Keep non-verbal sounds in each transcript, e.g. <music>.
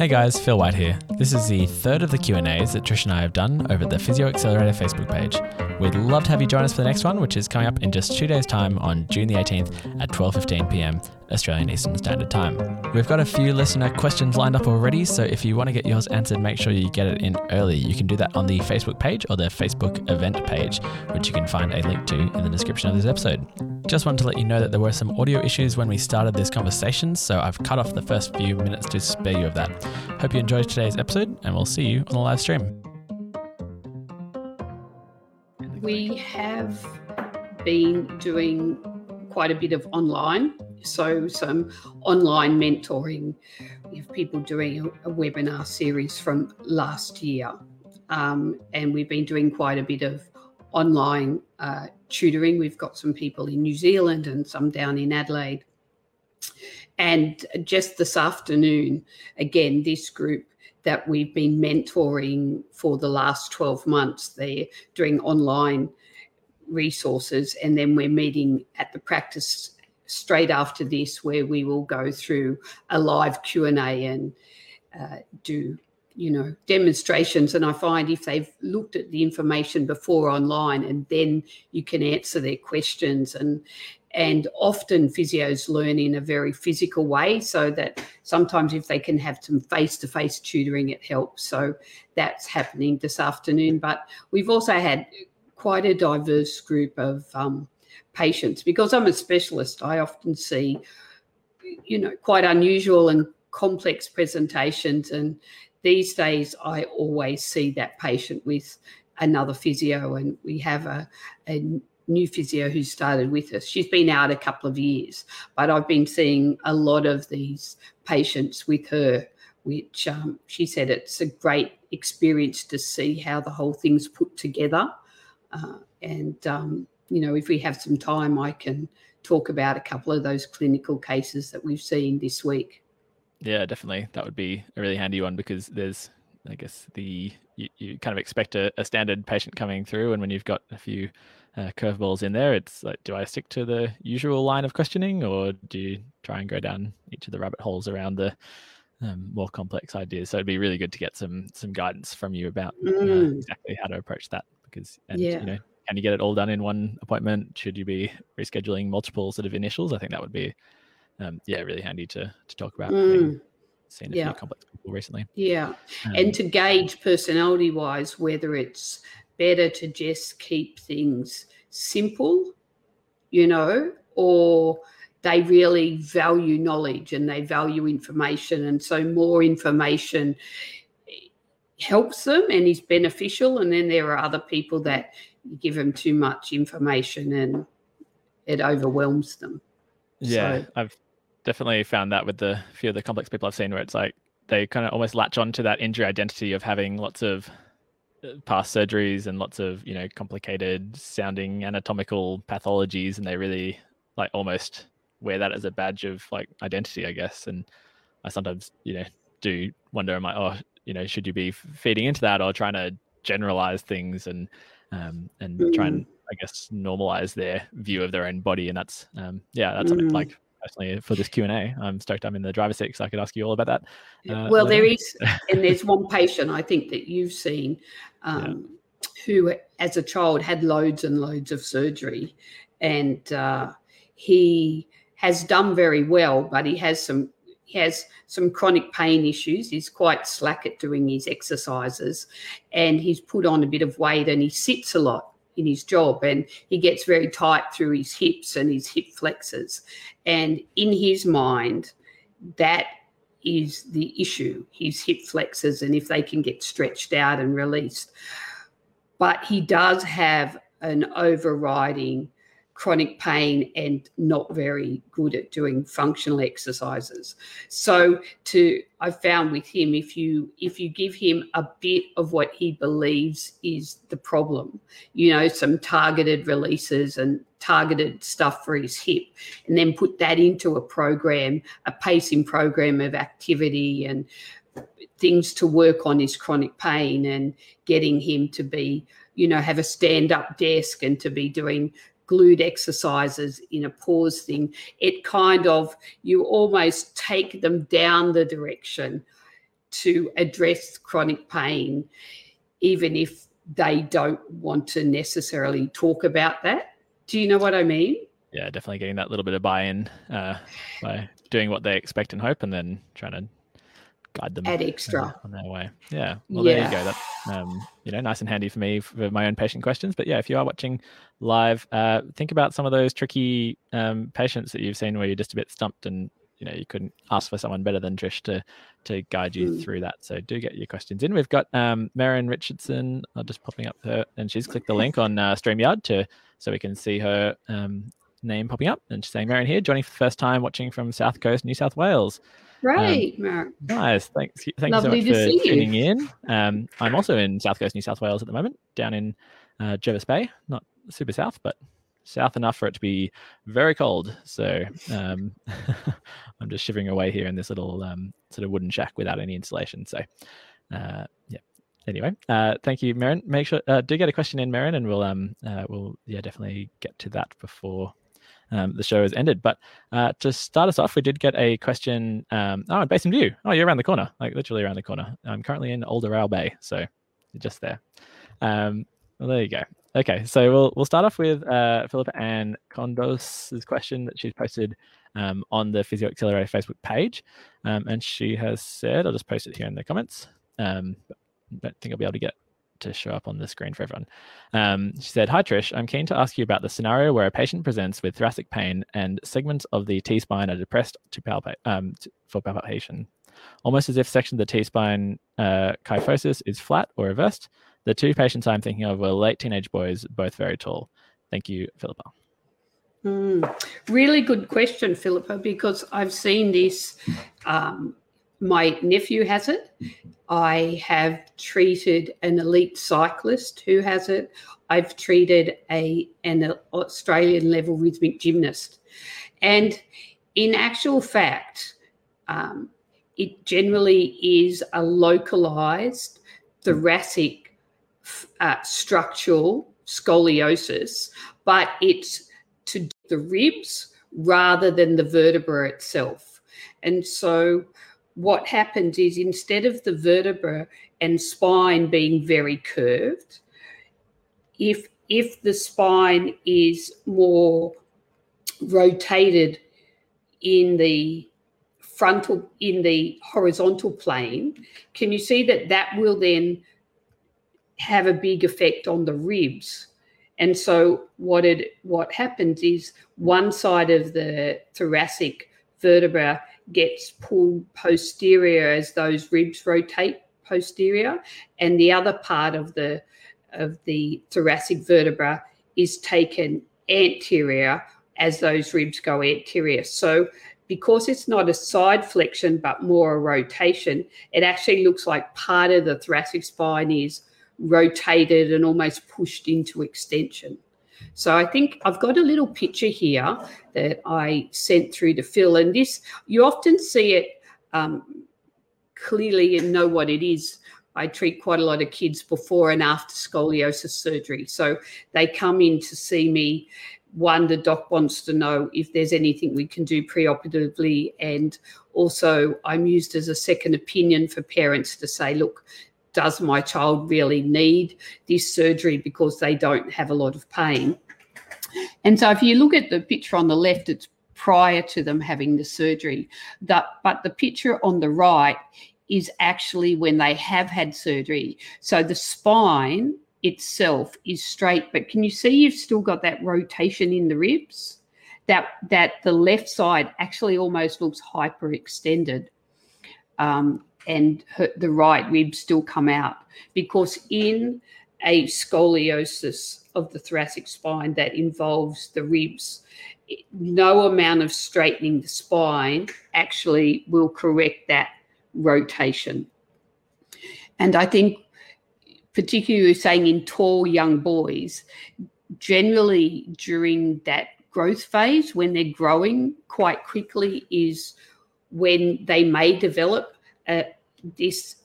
Hey guys, Phil White here. This is the third of the Q&As that Trish and I have done over the Physio Accelerator Facebook page. We'd love to have you join us for the next one, which is coming up in just two days' time on June the 18th at 12:15 p.m. Australian Eastern Standard Time. We've got a few listener questions lined up already, so if you want to get yours answered, make sure you get it in early. You can do that on the Facebook page or the Facebook event page, which you can find a link to in the description of this episode. Just wanted to let you know that there were some audio issues when we started this conversation, so I've cut off the first few minutes to spare you of that. Hope you enjoyed today's episode, and we'll see you on the live stream. We have been doing quite a bit of online, so some online mentoring. We have people doing a, webinar series from last year, um, and we've been doing quite a bit of online uh, tutoring. We've got some people in New Zealand and some down in Adelaide. And just this afternoon, again, this group that we've been mentoring for the last 12 months, they're doing online resources. And then we're meeting at the practice straight after this, where we will go through a live Q&A and uh, do you know demonstrations. And i find if they've looked at the information before online and then you can answer their questions and and often physios learn in a very physical way so that sometimes if they can have some face-to-face tutoring it helps. So that's happening this afternoon. But we've also had quite a diverse group of um, patients. Because i'm a specialist i often see you know quite unusual and complex presentations and these days I always see that patient with another physio, and we have a, a new physio who started with us. She's been out a couple of years, but I've been seeing a lot of these patients with her, which um, she said it's a great experience to see how the whole thing's put together. Uh, and, um, you know, if we have some time, I can talk about a couple of those clinical cases that we've seen this week. Yeah, definitely. That would be a really handy one because there's, I guess, the you, you kind of expect a, a, standard patient coming through, and when you've got a few uh, curveballs in there, it's like, do I stick to the usual line of questioning, or do you try and go down each of the rabbit holes around the um, more complex ideas? So it'd be really good to get some some guidance from you about uh, mm. uh, exactly how to approach that. Because, and yeah. you know, can you get it all done in one appointment? Should you be rescheduling multiple sort of initials? I think that would be um, yeah, really handy to to talk about. Mm. Seen a yeah. few complex people recently. Yeah, um, and to gauge personality wise whether it's better to just keep things simple, you know, or they really value knowledge and they value information, and so more information helps them and is beneficial. And then there are other people that give them too much information and it overwhelms them. Yeah, so, I've definitely found that with the few of the complex people I've seen where it's like they kind of almost latch on to that injury identity of having lots of uh, past surgeries and lots of you know complicated sounding anatomical pathologies and they really like almost wear that as a badge of like identity i guess and i sometimes you know do wonder am i oh you know should you be feeding into that or trying to generalize things and um and mm. try and i guess normalize their view of their own body and that's um yeah that's mm. something like personally for this Q and A. I'm stoked I'm in the driver's seat, so I could ask you all about that. Uh, well, there is, and there's one patient I think that you've seen um, yeah. who, as a child, had loads and loads of surgery, and uh, he has done very well, but he has some he has some chronic pain issues. He's quite slack at doing his exercises, and he's put on a bit of weight, and he sits a lot in his job and he gets very tight through his hips and his hip flexors. And in his mind, that is the issue his hip flexors and if they can get stretched out and released. But he does have an overriding chronic pain and not very good at doing functional exercises. So to I found with him if you if you give him a bit of what he believes is the problem, you know, some targeted releases and targeted stuff for his hip and then put that into a program, a pacing program of activity and things to work on his chronic pain and getting him to be you know have a stand up desk and to be doing glute exercises in a pause thing, it kind of, you almost take them down the direction to address chronic pain, even if they don't want to necessarily talk about that. Do you know what I mean? Yeah, definitely getting that little bit of buy-in uh, by doing what they expect and hope, and then trying to guide them add extra on their way. Yeah. Well, yeah. there you go. That's um, you know nice and handy for me for my own patient questions. But yeah, if you are watching live, uh, think about some of those tricky um, patients that you've seen where you're just a bit stumped and you know you couldn't ask for someone better than Trish to to guide you mm. through that. So do get your questions in. We've got um, Marin Richardson. I'm just popping up her, and she's clicked the link on uh, Streamyard to so we can see her um, name popping up. And she's saying, Marin here, joining for the first time, watching from South Coast, New South Wales. Right, um, Nice. Thanks. Thank Lovely you so much for tuning you. in. Um, I'm also in South Coast, New South Wales at the moment, down in uh, Jervis Bay, not super south, but south enough for it to be very cold. So um, <laughs> I'm just shivering away here in this little um, sort of wooden shack without any insulation. So uh, yeah. Anyway, uh, thank you, Marin. Make sure uh, do get a question in, Marin, and we'll um uh, we'll yeah definitely get to that before um, the show has ended. But uh, to start us off, we did get a question. Um, oh, Basin View. Oh, you're around the corner, like literally around the corner. I'm currently in Erowal Bay, so just there. Um, well, there you go. Okay, so we'll we'll start off with uh, Philippa Ann Condos's question that she's posted um, on the Physio Accelerator Facebook page, um, and she has said, "I'll just post it here in the comments." Um, I don't think I'll be able to get to show up on the screen for everyone. Um, she said, Hi, Trish. I'm keen to ask you about the scenario where a patient presents with thoracic pain and segments of the T spine are depressed to um, for palpation, almost as if section of the T spine uh, kyphosis is flat or reversed. The two patients I'm thinking of were late teenage boys, both very tall. Thank you, Philippa. Mm, really good question, Philippa, because I've seen this um, my nephew has it. I have treated an elite cyclist who has it. I've treated a an Australian level rhythmic gymnast, and in actual fact, um, it generally is a localized thoracic uh, structural scoliosis, but it's to the ribs rather than the vertebra itself, and so what happens is instead of the vertebra and spine being very curved, if if the spine is more rotated in the frontal in the horizontal plane can you see that that will then have a big effect on the ribs? And so what it what happens is one side of the thoracic vertebra gets pulled posterior as those ribs rotate posterior, and the other part of the of the thoracic vertebra is taken anterior as those ribs go anterior. So because it's not a side flexion but more a rotation, it actually looks like part of the thoracic spine is rotated and almost pushed into extension. So I think I've got a little picture here that I sent through to Phil, and this you often see it um, clearly and know what it is. I treat quite a lot of kids before and after scoliosis surgery. So they come in to see me. One, the doc wants to know if there's anything we can do preoperatively. And also, I'm used as a second opinion for parents to say, look, does my child really need this surgery because they don't have a lot of pain? And so if you look at the picture on the left, it's prior to them having the surgery. That, but the picture on the right is actually when they have had surgery. So the spine itself is straight, but can you see you've still got that rotation in the ribs? That that the left side actually almost looks hyperextended. Um, and her, the right ribs still come out because in a scoliosis of the thoracic spine that involves the ribs, no amount of straightening the spine actually will correct that rotation. And I think, particularly saying in tall young boys, generally during that growth phase, when they're growing quite quickly, is when they may develop uh, this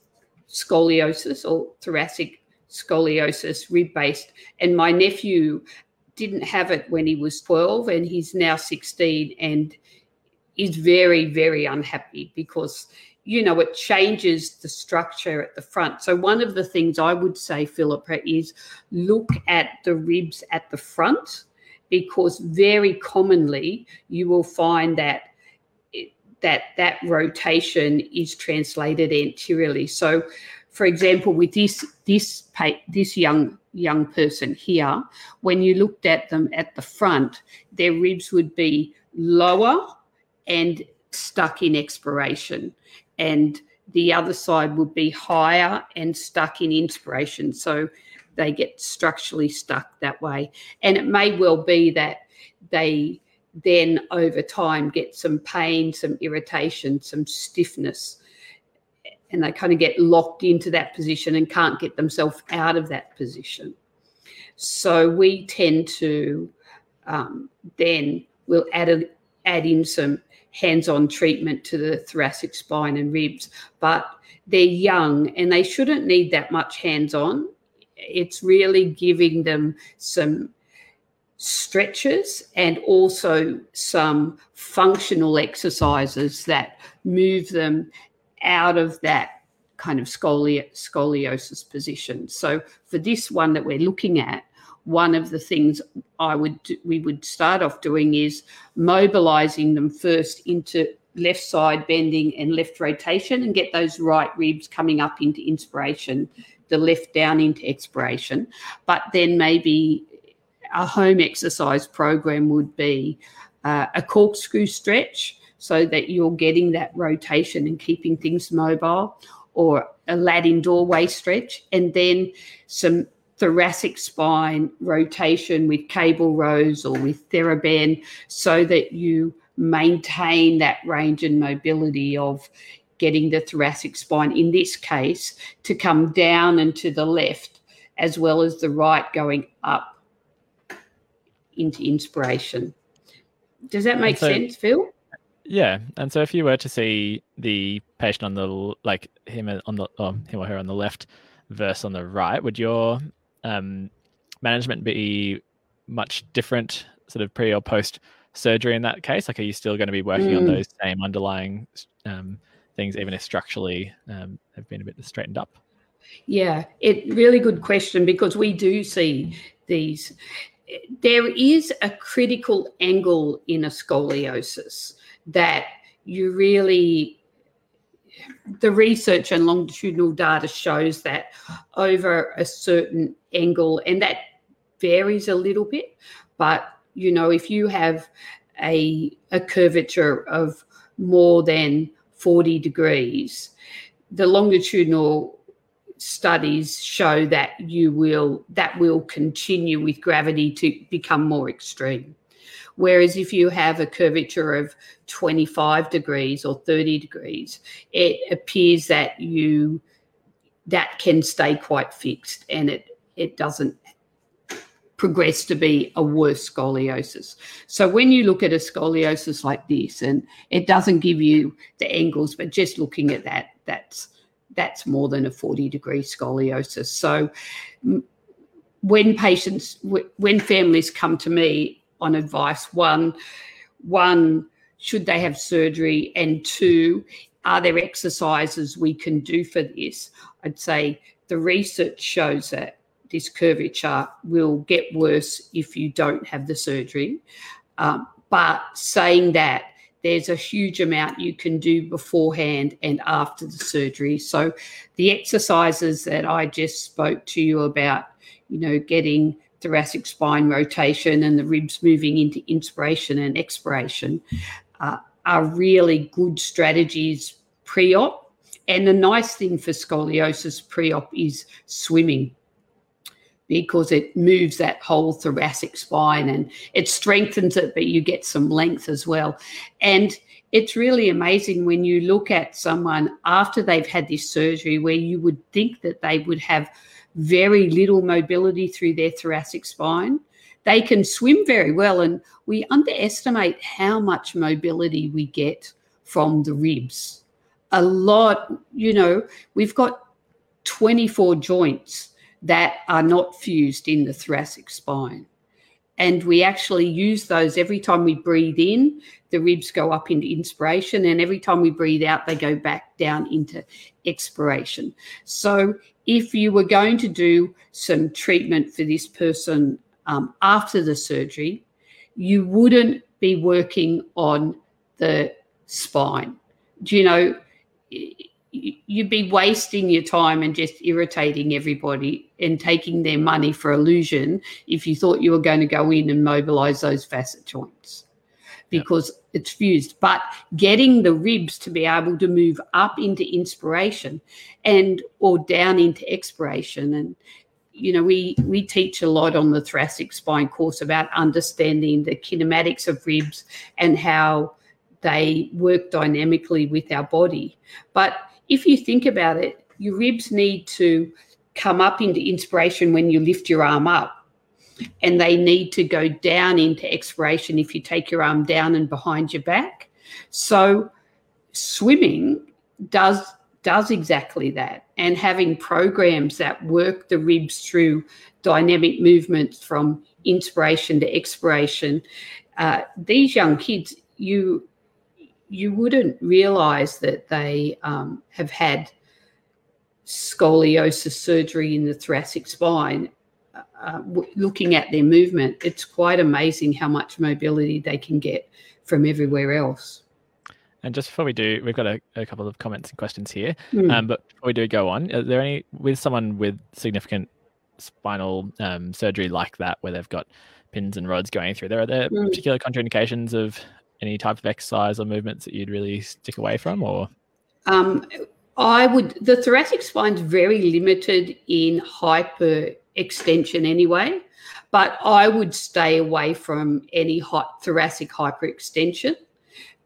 scoliosis or thoracic scoliosis, rib based. And my nephew didn't have it when he was 12 and he's now 16 and is very, very unhappy because you know, it changes the structure at the front. So, one of the things I would say, Philippa, is look at the ribs at the front because very commonly you will find that that that rotation is translated anteriorly. So, for example, with this this this young young person here, when you looked at them at the front, their ribs would be lower and stuck in expiration and the other side would be higher and stuck in inspiration. So they get structurally stuck that way. And it may well be that they then over time get some pain, some irritation, some stiffness, and they kind of get locked into that position and can't get themselves out of that position. So we tend to um, then we'll add a, add in some hands-on treatment to the thoracic spine and ribs, but they're young and they shouldn't need that much hands-on. It's really giving them some stretches and also some functional exercises that move them out of that kind of scoli- scoliosis position. So for this one that we're looking at, one of the things I would we would start off doing is mobilizing them first into left side bending and left rotation and get those right ribs coming up into inspiration, the left down into expiration. But then maybe a home exercise program would be uh, a corkscrew stretch so that you're getting that rotation and keeping things mobile or a Latin doorway stretch and then some thoracic spine rotation with cable rows or with TheraBand so that you maintain that range and mobility of getting the thoracic spine, in this case, to come down and to the left, as well as the right going up into inspiration. Does that make so, sense, Phil? Yeah, and so if you were to see the patient on the like him on the or him or her on the left versus on the right, would your um, management be much different sort of pre or post surgery in that case? Like, are you still going to be working mm. on those same underlying um, things, even if structurally um, have been a bit straightened up? Yeah, it really good question because we do see these. There is a critical angle in a scoliosis that you really the research and longitudinal data shows that over a certain angle, and that varies a little bit, but you know, if you have a, a curvature of more than 40 degrees, the longitudinal studies show that you will that will continue with gravity to become more extreme Whereas if you have a curvature of 25 degrees or 30 degrees, it appears that you that can stay quite fixed and it it doesn't progress to be a worse scoliosis. So when you look at a scoliosis like this, and it doesn't give you the angles, but just looking at that, that's that's more than a 40 degree scoliosis. So when patients, when families come to me, on advice. One, one, should they have surgery? And two, are there exercises we can do for this? I'd say the research shows that this curvature will get worse if you don't have the surgery. Um, but saying that, there's a huge amount you can do beforehand and after the surgery. So the exercises that I just spoke to you about, you know, getting thoracic spine rotation and the ribs moving into inspiration and expiration uh, are really good strategies pre op. And the nice thing for scoliosis pre op is swimming because it moves that whole thoracic spine and it strengthens it, but you get some length as well. And it's really amazing when you look at someone after they've had this surgery where you would think that they would have very little mobility through their thoracic spine. They can swim very well, and we underestimate how much mobility we get from the ribs. A lot, you know, we've got 24 joints that are not fused in the thoracic spine. and we actually use those every time we breathe in the ribs go up into inspiration and every time we breathe out they go back down into expiration so if you were going to do some treatment for this person um, after the surgery you wouldn't be working on the spine do you know you'd be wasting your time and just irritating everybody and taking their money for illusion if you thought you were going to go in and mobilize those facet joints. Because yep. it's fused. But getting the ribs to be able to move up into inspiration and or down into expiration. And you know we we teach a lot on the thoracic spine course about understanding the kinematics of ribs and how they work dynamically with our body. But if you think about it, your ribs need to come up into inspiration when you lift your arm up, and they need to go down into expiration if you take your arm down and behind your back. So, swimming does does exactly that and having programs that work the ribs through dynamic movements from inspiration to expiration uh, these young kids you you wouldn't realize that they um, have had scoliosis surgery in the thoracic spine. Uh, uh looking at their movement, it's quite amazing how much mobility they can get from everywhere else. And just before we do, we've got a, a couple of comments and questions here. Mm. Um, but before we do go on, are there any with someone with significant spinal um, surgery like that, where they've got pins and rods going through there, are there mm. particular contraindications of any type of exercise or movements that you'd really stick away from or? Um, i would the thoracic spine's very limited in hyper extension anyway but i would stay away from any hot thoracic hyperextension.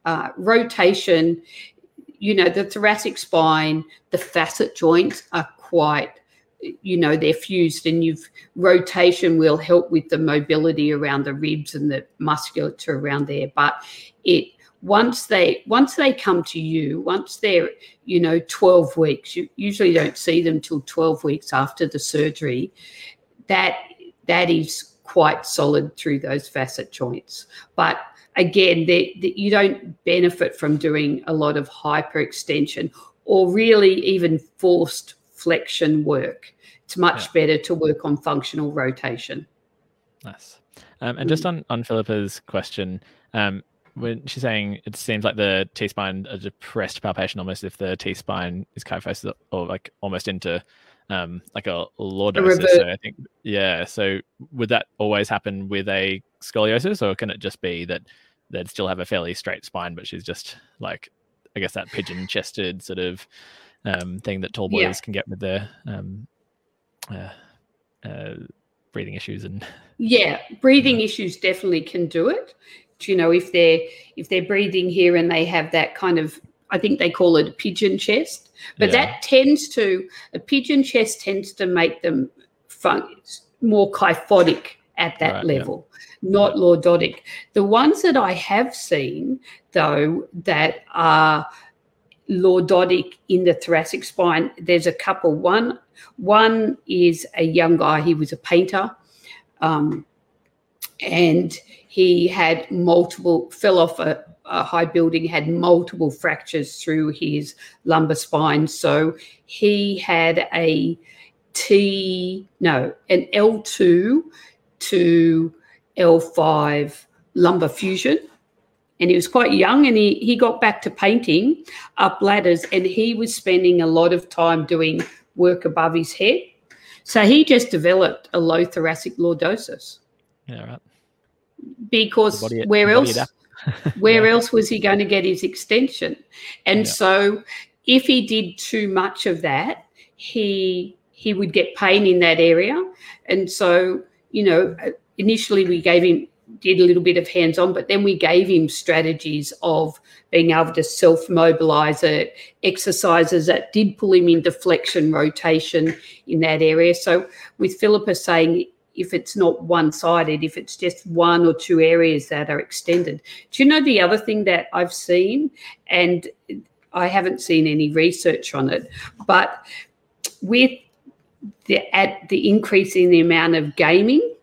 Uh, rotation you know the thoracic spine the facet joints are quite you know they're fused and you've rotation will help with the mobility around the ribs and the musculature around there. But it once they once they come to you once they're you know 12 weeks you usually don't see them till 12 weeks after the surgery that that is quite solid through those facet joints. But again they, you don't benefit from doing a lot of hyperextension or really even forced flexion work. It's much yeah. better to work on functional rotation. Nice. Um, and just mm. on on Philippa's question, um, when she's saying it seems like the T spine a depressed palpation, almost if the T spine is kyphosis or like almost into um, like a lordosis. So I think yeah. So would that always happen with a scoliosis, or can it just be that they'd still have a fairly straight spine, but she's just like I guess that pigeon chested sort of um, thing that tall boys yeah. can get with their um, uh, uh, breathing issues and <laughs> yeah, breathing issues definitely can do it. You know, if they're if they're breathing here and they have that kind of I think they call it a pigeon chest, but yeah. that tends to a pigeon chest tends to make them fun, more kyphotic at that right, level, yeah. not lordotic. The ones that I have seen though that are lordotic in the thoracic spine. There's a couple. One, one is a young guy. He was a painter, um, and he had multiple fell off a, a, high building, had multiple fractures through his lumbar spine. So he had a T no an L two to L five lumbar fusion and he was quite young and he, he got back to painting up ladders and he was spending a lot of time doing work above his head. So he just developed a low thoracic lordosis. Yeah, right. Because body, where else <laughs> where yeah. else was he going to get his extension? And yeah. so if he did too much of that, he he would get pain in that area. And so, you know, uh, initially we gave him did a little bit of hands on, but then we gave him strategies of being able to self mobilize it, exercises that did pull him into flexion rotation in that area. So, with Philippa saying, if it's not one sided, if it's just one or two areas that are extended. Do you know the other thing that I've seen? And I haven't seen any research on it, but with the at the increase in the amount of gaming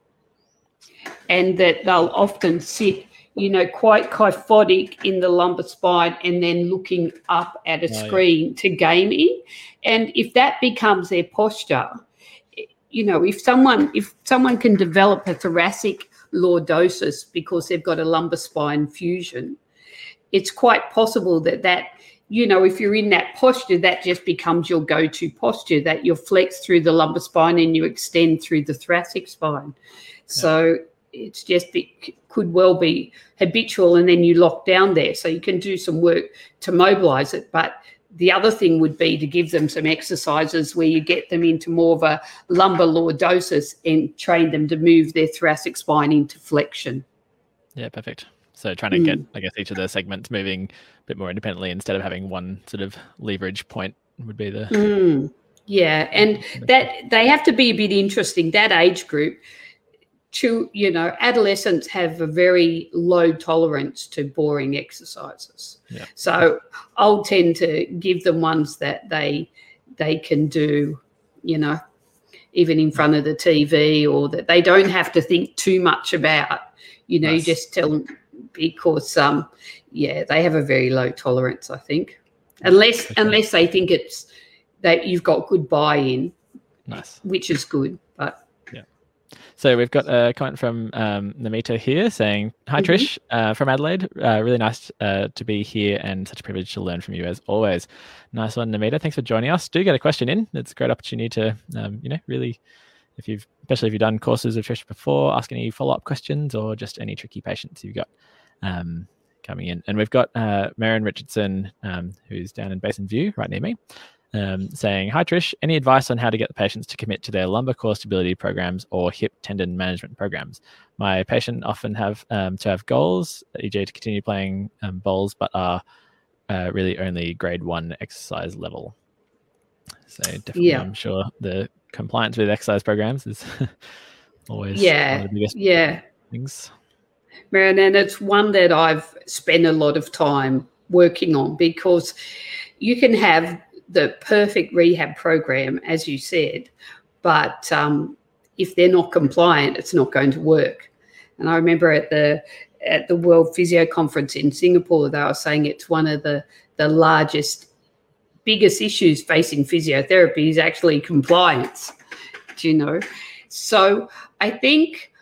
and that they'll often sit you know, quite kyphotic in the lumbar spine and then looking up at a oh, screen to gaming. And if that becomes their posture, you know, if someone if someone can develop a thoracic lordosis because they've got a lumbar spine fusion, it's quite possible that that you know, if you're in that posture, that just becomes your go-to posture. That you flex through the lumbar spine and you extend through the thoracic spine. Yeah. So it's just it could well be habitual and then you lock down there. So you can do some work to mobilize it. But the other thing would be to give them some exercises where you get them into more of a lumbar lordosis and train them to move their thoracic spine into flexion. Yeah perfect. So trying to mm. get i guess each of the segments moving a bit more independently instead of having one sort of leverage point would be the mm. yeah and <laughs> that they have to be a bit interesting. That age group to you know adolescents have a very low tolerance to boring exercises yeah. so i'll tend to give them ones that they they can do you know even in front of the tv or that they don't have to think too much about you know nice. you just tell them because um yeah they have a very low tolerance i think unless okay. unless they think it's that you've got good buy-in nice which is good so we've got a comment from um, Namita here saying, "Hi mm-hmm. Trish uh, from Adelaide. Uh, really nice uh, to be here, and such a privilege to learn from you as always. Nice one, Namita. Thanks for joining us. Do get a question in. It's a great opportunity to, um, you know, really, if you've, especially if you've done courses with Trish before, ask any follow up questions or just any tricky patients you've got." Um, coming in. And we've got uh, Marion Richardson, um, who's down in Basin View, right near me um, saying, Hi Trish, any advice on how to get the patients to commit to their lumbar core stability programs or hip tendon management programs? My patient often have um, to have goals, e.g., to continue playing um, bowls, but are uh, really only grade one exercise level. So definitely, yeah. I'm sure the compliance with exercise programs is <laughs> always yeah, yeah things. Marion, and it's one that I've spent a lot of time working on because you can have the perfect rehab program, as you said, but um, if they're not compliant, it's not going to work. And I remember at the at the World Physio Conference in Singapore, they were saying it's one of the the largest, biggest issues facing physiotherapy is actually compliance. Do you know? So I think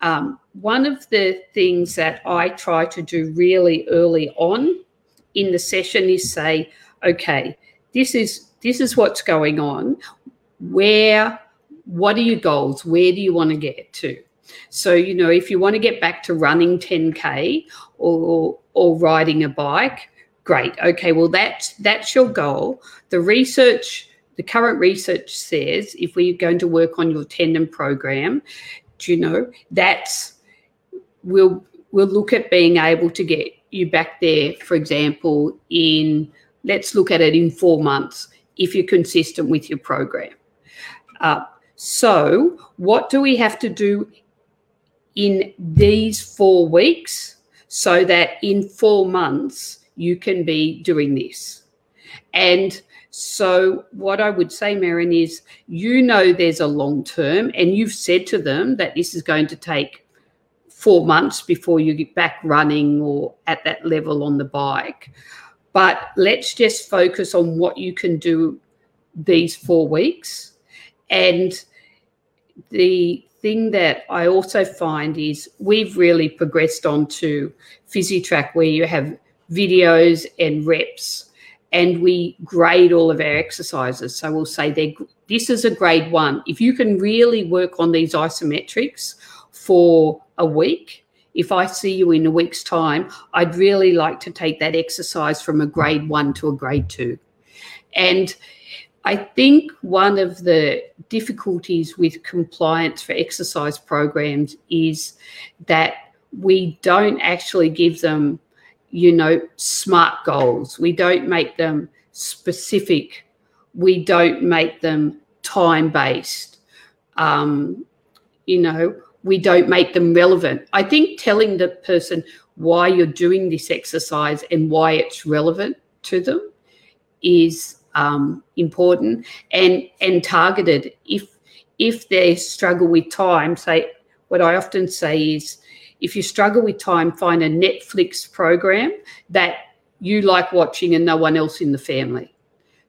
um, one of the things that I try to do really early on in the session is say, okay, this is this is what's going on. Where what are your goals? Where do you want to get to? So you know if you want to get back to running 10k or or riding a bike great okay well that's that's your goal. The research the current research says if we're going to work on your tendon program do you know that's we'll we'll look at being able to get you back there for example in let's look at it in four months if you're consistent with your program. Uh, so, what do we have to do in these four weeks so that in four months you can be doing this? And so, what I would say, Marion, is you know there's a long term, and you've said to them that this is going to take four months before you get back running or at that level on the bike. But let's just focus on what you can do these four weeks. And the thing that I also find is we've really progressed on to PhysiTrack where you have videos and reps and we grade all of our exercises. So we'll say they this is a grade one. If you can really work on these isometrics for a week, if I see you in a week's time, I'd really like to take that exercise from a grade one to a grade two. And I think one of the difficulties with compliance for exercise programs is that we don't actually give them, you know, smart goals. We don't make them specific. We don't make them time based. Um, you know, we don't make them relevant. I think telling the person why you're doing this exercise and why it's relevant to them is um, important and and targeted. If if they struggle with time, say, what I often say is if you struggle with time, find a Netflix program that you like watching and no one else in the family.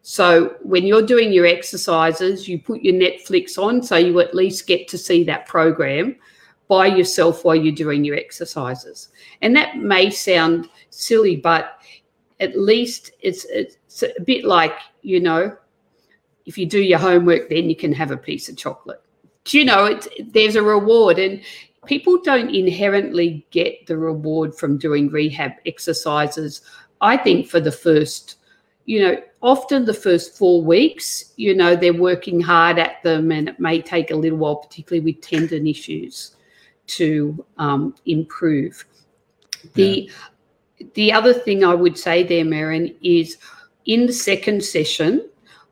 So when you're doing your exercises, you put your Netflix on so you at least get to see that program by yourself while you're doing your exercises. And that may sound silly, but at least it's, it's a bit like, you know, if you do your homework, then you can have a piece of chocolate. Do You know, it's, there's a reward, and people don't inherently get the reward from doing rehab exercises. I think for the first, you know, often the first four weeks, you know, they're working hard at them, and it may take a little while, particularly with tendon issues, to um, improve. The yeah. the other thing I would say there, Merryn, is in the second session,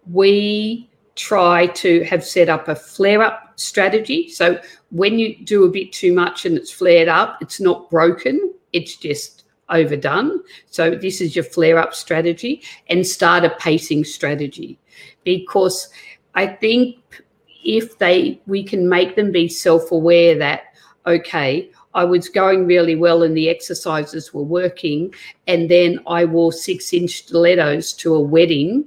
we try to have set up a flare up strategy. So when you do a bit too much and it's flared up, it's not broken, it's just overdone. So this is your flare up strategy and start a pacing strategy because I think if they we can make them be self-aware that okay I was going really well and the exercises were working and then I wore 6 inch stilettos to a wedding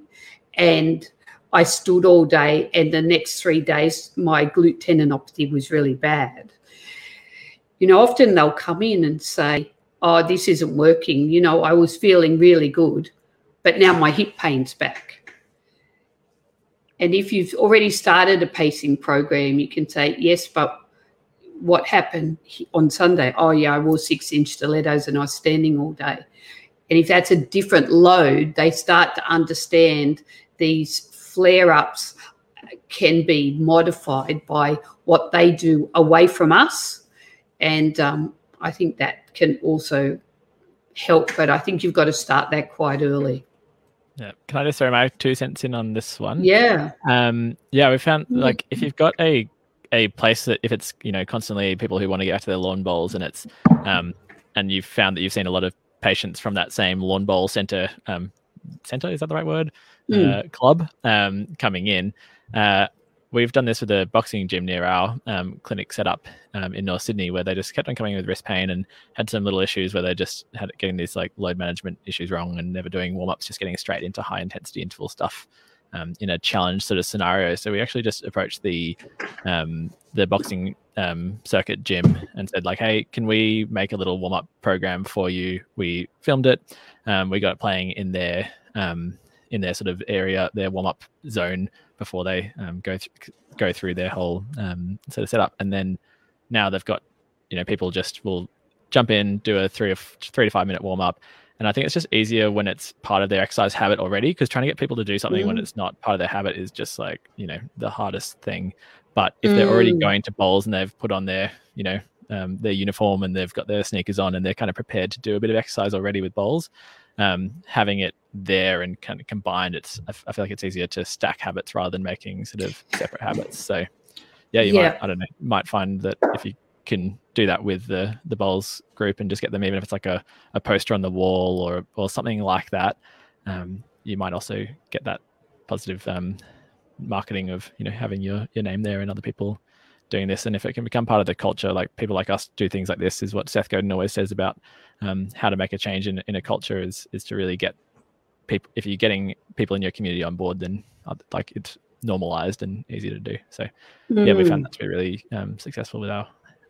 and I stood all day, and the next three days, my glute tendinopathy was really bad. You know, often they'll come in and say, Oh, this isn't working. You know, I was feeling really good, but now my hip pain's back. And if you've already started a pacing program, you can say, Yes, but what happened on Sunday? Oh, yeah, I wore six inch stilettos and I was standing all day. And if that's a different load, they start to understand these flare ups can be modified by what they do away from us. And um, I think that can also help, but I think you've got to start that quite early. Yeah. Can I just throw my two cents in on this one? Yeah. Um, yeah, we found like if you've got a a place that if it's you know constantly people who want to get back to their lawn bowls and it's um and you've found that you've seen a lot of patients from that same lawn bowl center um center is that the right word mm. uh, club um, coming in. Uh, we've done this with a boxing gym near our um, clinic setup um, in North Sydney, where they just kept on coming in with wrist pain and had some little issues where they just had getting these like load management issues wrong and never doing warm ups, just getting straight into high intensity interval stuff. Um, in a challenge sort of scenario. So we actually just approached the um, the boxing um, circuit gym and said like, "Hey, can we make a little warm up program for you?" We filmed it. Um, we got it playing in their um, in their sort of area, their warm up zone before they um, go th- go through their whole um, sort of setup. And then now they've got, you know, people just will jump in, do a three or f- three to five minute warm up. And I think it's just easier when it's part of their exercise habit already, because trying to get people to do something mm. when it's not part of their habit is just like, you know, the hardest thing. But if mm. they're already mm. going to bowls and they've put on their, you know, um, their uniform and they've got their sneakers on and they're kind of prepared to do a bit of exercise already with bowls, um, having it there and kind of combined, it's I, feel like it's easier to stack habits rather than making sort of separate habits. So yeah, you yeah. might I don't know might find that if you can do that with the the bowls group and just get them even if it's like a, a poster on the wall or or something like that, um, you might also get that positive um, marketing of you know having your your name there and other people doing this and if it can become part of the culture like people like us do things like this is what seth godin always says about um, how to make a change in, in a culture is is to really get people if you're getting people in your community on board then uh, like it's normalized and easy to do so mm. yeah we found mm. that to be really um, successful with our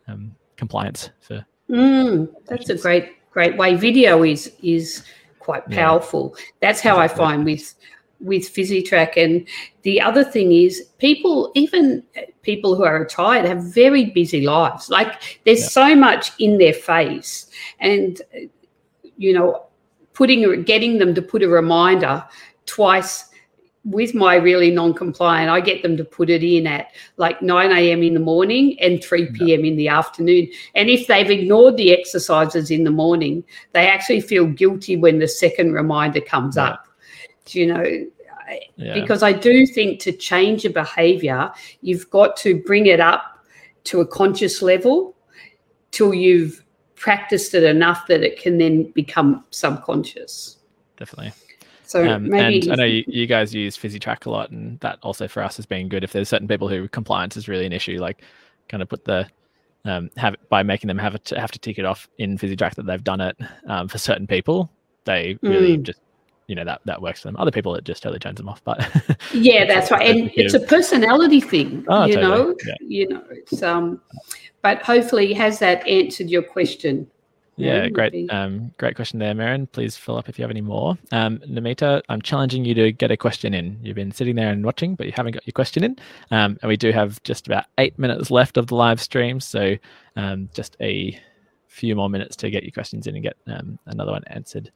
um, compliance for mm, that's a great great way video is is quite powerful yeah. that's how exactly. i find with with physitrack and the other thing is people even people who are retired have very busy lives like there's yeah. so much in their face and you know putting getting them to put a reminder twice with my really non-compliant, I get them to put it in at like 9 a.m. in the morning and 3 p.m. in the afternoon. And if they've ignored the exercises in the morning, they actually feel guilty when the second reminder comes yeah. up. Do you know? Yeah. Because I do think to change a behavior, you've got to bring it up to a conscious level till you've practiced it enough that it can then become subconscious. Definitely. So um, maybe and I know you, you guys use PhysiTrack a lot, and that also for us has been good. If there's certain people who compliance is really an issue, like kind of put the um, have by making them have to have to tick it off in PhysiTrack that they've done it um, for certain people, they really Mm. just you know that that works for them. Other people, it just totally turns them off. But <laughs> Yeah, that's right, and it's a personality thing. Oh, you totally, know, yeah. you know. It's um, but hopefully, has that answered your question? Yeah, great, um, great question there, Marin. Please fill up if you have any more. Um, Namita, I'm challenging you to get a question in. You've been sitting there and watching, but you haven't got your question in. Um, and we do have just about eight minutes left of the live stream, so um, just a few more minutes to get your questions in and get um, another one answered.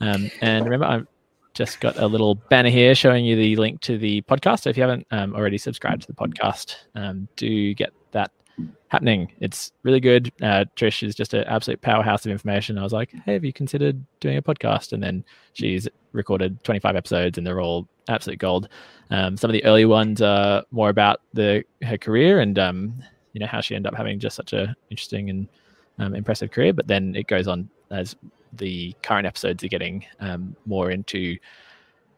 Um, and remember, I've just got a little banner here showing you the link to the podcast. So if you haven't um, already subscribed to the podcast, um, do get that happening. It's really good. Uh, Trish is just an absolute powerhouse of information. I was like, hey, have you considered doing a podcast? And then she's recorded 25 episodes and they're all absolute gold. Um, some of the early ones are more about the her career and um, you know how she ended up having just such a interesting and um, impressive career. But then it goes on as the current episodes are getting um, more into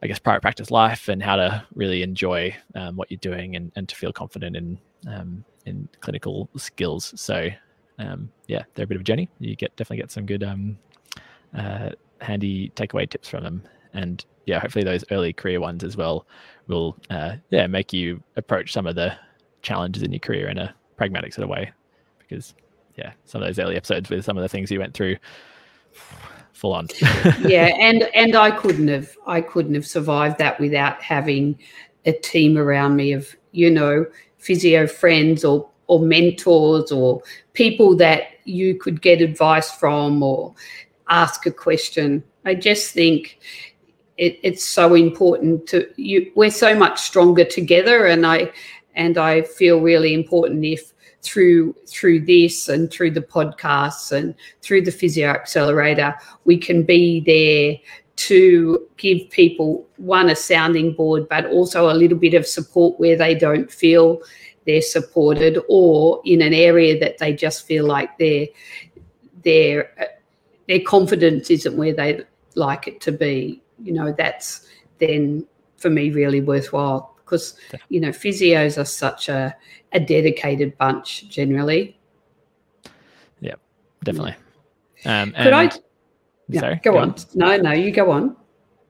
I guess private practice life and how to really enjoy um, what you're doing and, and to feel confident in um, in clinical skills. So um, yeah, they're a bit of a journey. You get definitely get some good um, uh, handy takeaway tips from them, and yeah, hopefully those early career ones as well will uh, yeah make you approach some of the challenges in your career in a pragmatic sort of way, because yeah, some of those early episodes with some of the things you went through, full on. <laughs> yeah, and and I couldn't have I couldn't have survived that without having a team around me of you know physio friends or or mentors or people that you could get advice from or ask a question. I just think it, it's so important to you. We're so much stronger together, and I and I feel really important if through through this and through the podcasts and through the physio accelerator we can be there to give people one a sounding board but also a little bit of support where they don't feel they're supported or in an area that they just feel like their their their confidence isn't where they like it to be. You know that's then for me really worthwhile because you know physios are such a, a dedicated bunch generally yeah definitely. Um, could i no, sorry, go, on. no no you go on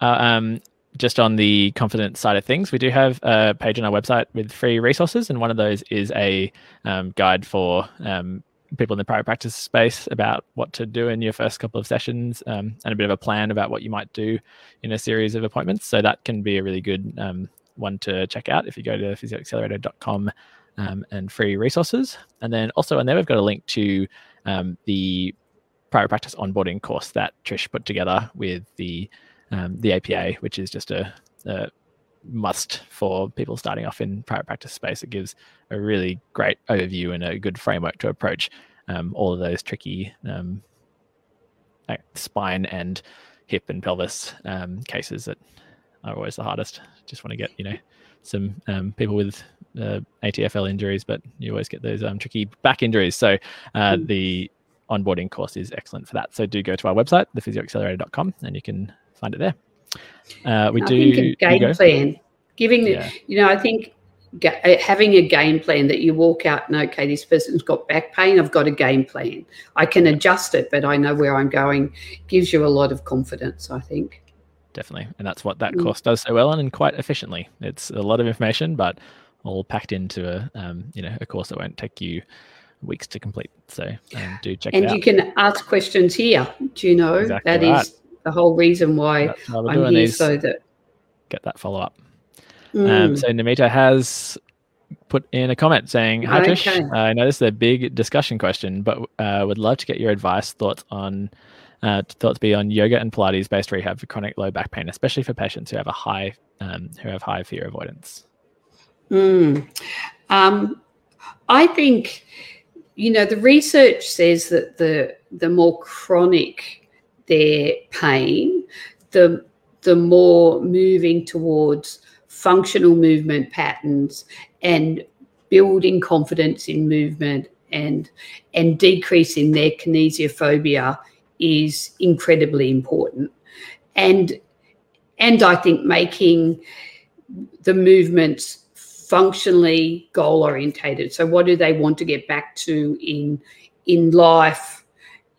Uh, um, just on the confidence side of things, we do have a page on our website with free resources, and one of those is a um, guide for um, people in the private practice space about what to do in your first couple of sessions, um, and a bit of a plan about what you might do in a series of appointments. So that can be a really good um, one to check out if you go to physioaccelerator.com um, and free resources. And then also on there, we've got a link to um, the private practice onboarding course that Trish put together with the um, the APA, which is just a, a must for people starting off in private practice space. It gives a really great overview and a good framework to approach um, all of those tricky um, spine and hip and pelvis um, cases that are always the hardest. Just want to get you know some um, people with uh, ATFL injuries, but you always get those um, tricky back injuries. So uh, Mm. the onboarding course is excellent for that. So do go to our website, thephysioaccelerator.com, and you can find it there. Uh, we I do game plan, giving the, Yeah. you know, I think uh, having a game plan that you walk out and okay, this person's got back pain. I've got a game plan. I can adjust it, but I know where I'm going. Gives you a lot of confidence. I think. Definitely and that's what that Mm. course does so well and quite efficiently it's a lot of information but all packed into a um, you know a course that won't take you weeks to complete so um, do check it And you can ask questions here. Do you know Exactly that is right. the whole reason why that's why we're I'm here, so that. get that follow up Mm. um, so namita has put in a comment saying hi Okay. Trish. i know this is a big discussion question but uh, would love to get your advice thoughts on uh, thoughts be on yoga and pilates based rehab for chronic low back pain especially for patients who have a high um, who have high fear avoidance Mm. Um, I think, you know, the research says that the the more chronic their pain, the the more moving towards functional movement patterns and building confidence in movement and and decreasing their kinesiophobia is incredibly important. And and I think making the movements functionally goal orientated. So what do they want to get back to in in life,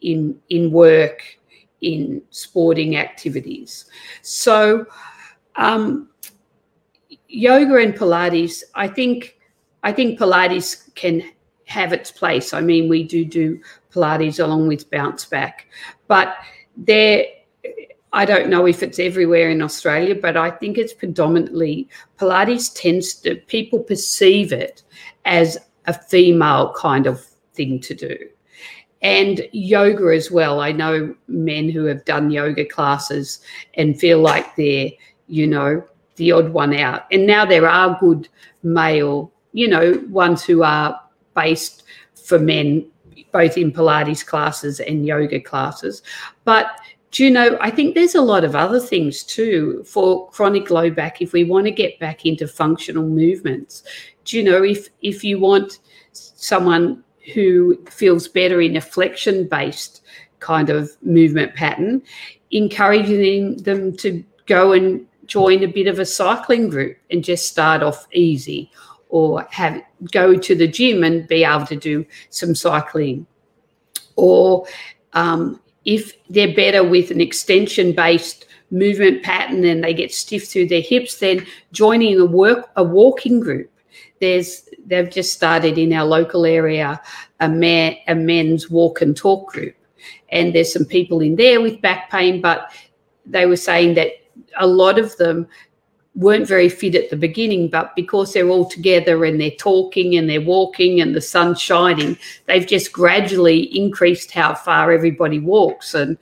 in in work, in sporting activities? So um, yoga and Pilates, I think I think Pilates can have its place. I mean, we do do Pilates along with bounce back, but there I don't know if it's everywhere in Australia, but I think it's predominantly Pilates tends to people perceive it as a female kind of thing to do. And yoga as well. I know men who have done yoga classes and feel like they're, you know, the odd one out. And now there are good male, you know, ones who are based for men, both in Pilates classes and yoga classes. But do you know, I think there's a lot of other things too for chronic low back if we want to get back into functional movements. Do you know, if if you want someone who feels better in a flexion based kind of movement pattern, encouraging them to go and join a bit of a cycling group and just start off easy or have go to the gym and be able to do some cycling or um, if they're better with an extension based movement pattern and they get stiff through their hips, then joining a work a walking group. There's they've just started in our local area a, man, a men's walk and talk group, and there's some people in there with back pain, but they were saying that a lot of them weren't very fit at the beginning, but because they're all together and they're talking and they're walking and the sun's shining, they've just gradually increased how far everybody walks. And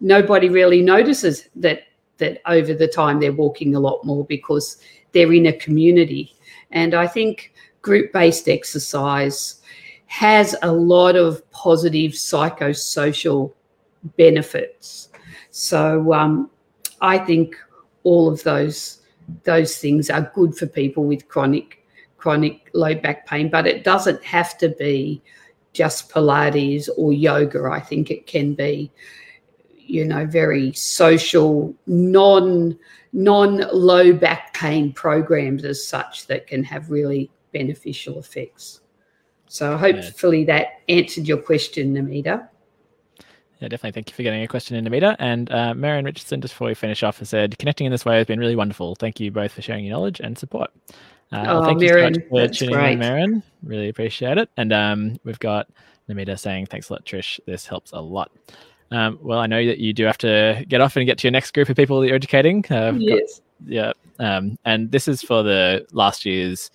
nobody really notices that that over the time they're walking a lot more because they're in a community. And I think group-based exercise has a lot of positive psychosocial benefits. So um, I think all of those those things are good for people with chronic chronic low back pain, but it doesn't have to be just Pilates or yoga. I think it can be, you know, very social, non non low back pain programs as such that can have really beneficial effects. So hopefully that answered your question, Namita. Yeah, definitely. Thank you for getting a question in, Amita. And uh, Marion Richardson, just before we finish off, has said, connecting in this way has been really wonderful. Thank you both for sharing your knowledge and support. Uh, oh, thank Marion, you so much for tuning great. in, Marion. Really appreciate it. And um, we've got Namita saying, thanks a lot, Trish. This helps a lot. Um, well, I know that you do have to get off and get to your next group of people that you're educating. Uh, yes. Got, yeah. Um, and this is for the last year's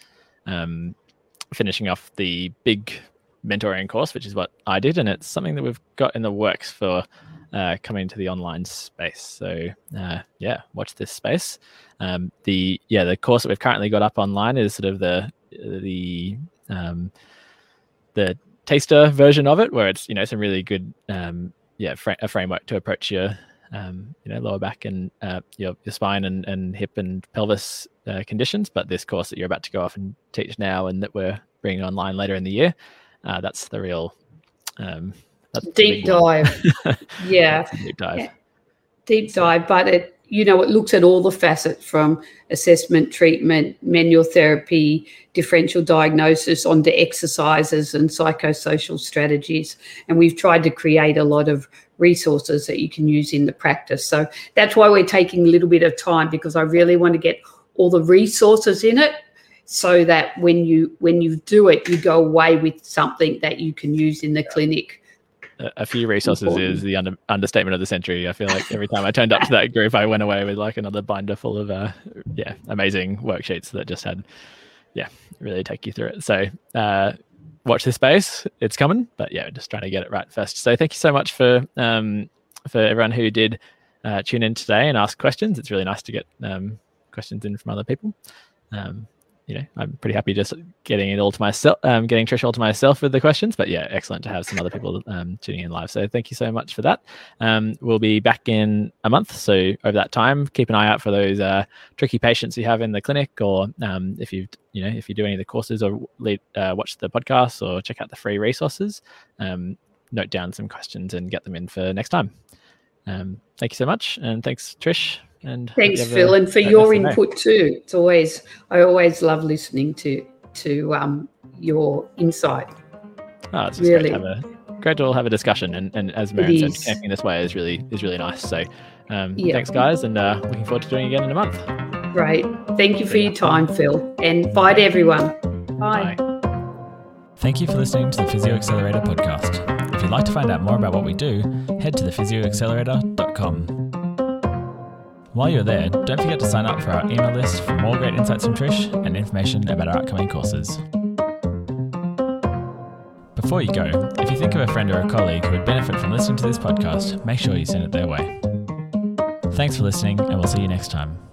um, finishing off the big mentoring course, which is what I did, and it's something that we've got in the works for uh, coming to the online space. So uh, yeah, watch this space. Um, the yeah, the course that we've currently got up online is sort of the the um, the taster version of it, where it's you know some really good um, yeah a framework to approach your um, you know lower back and uh, your, your spine and, and hip and pelvis uh, conditions. But this course that you're about to go off and teach now, and that we're bringing online later in the year, uh, that's the real um, that's deep dive. <laughs> yeah. deep dive. Yeah. Deep dive, but it you know it looks at all the facets from assessment, treatment, manual therapy, differential diagnosis, onto exercises and psychosocial strategies, and we've tried to create a lot of resources that you can use in the practice. So that's why we're taking a little bit of time because I really want to get all the resources in it so that when you when you do it you go away with something that you can use in the clinic a few resources Important. is the under, understatement of the century. I feel like every time I turned up to that <laughs> group, I went away with like another binder full of, uh, yeah, amazing worksheets that just had, yeah, really take you through it. So, uh, watch this space. It's coming, but yeah, just trying to get it right first. So, thank you so much for um, for everyone who did uh, tune in today and ask questions. It's really nice to get um, questions in from other people. Um, you know, I'm pretty happy just getting it all to myself, um, getting Trish all to myself with the questions. But yeah, excellent to have some other people um, tuning in live. So thank you so much for that. Um, we'll be back in a month. So over that time, keep an eye out for those uh, tricky patients you have in the clinic, or um, if you you know if you do any of the courses or lead, uh, watch the podcast or check out the free resources, um, note down some questions and get them in for next time. Um, thank you so much, and thanks Trish And thanks, Phil, and for your input too. It's always I always love listening to to um, your insight. Oh, it's really. Great to, have a, great to all have a discussion, and, and as Mary said, connecting this way is really is really nice. So, um, yep. thanks, guys, and uh, looking forward to doing it again in a month. Great. Thank you for your time, Phil, and bye to everyone. Bye. bye. Thank you for listening to the Physio Accelerator podcast. If you'd like to find out more about what we do, head to thePhysioAccelerator.com. While you're there, don't forget to sign up for our email list for more great insights from Trish and information about our upcoming courses. Before you go, if you think of a friend or a colleague who would benefit from listening to this podcast, make sure you send it their way. Thanks for listening, and we'll see you next time.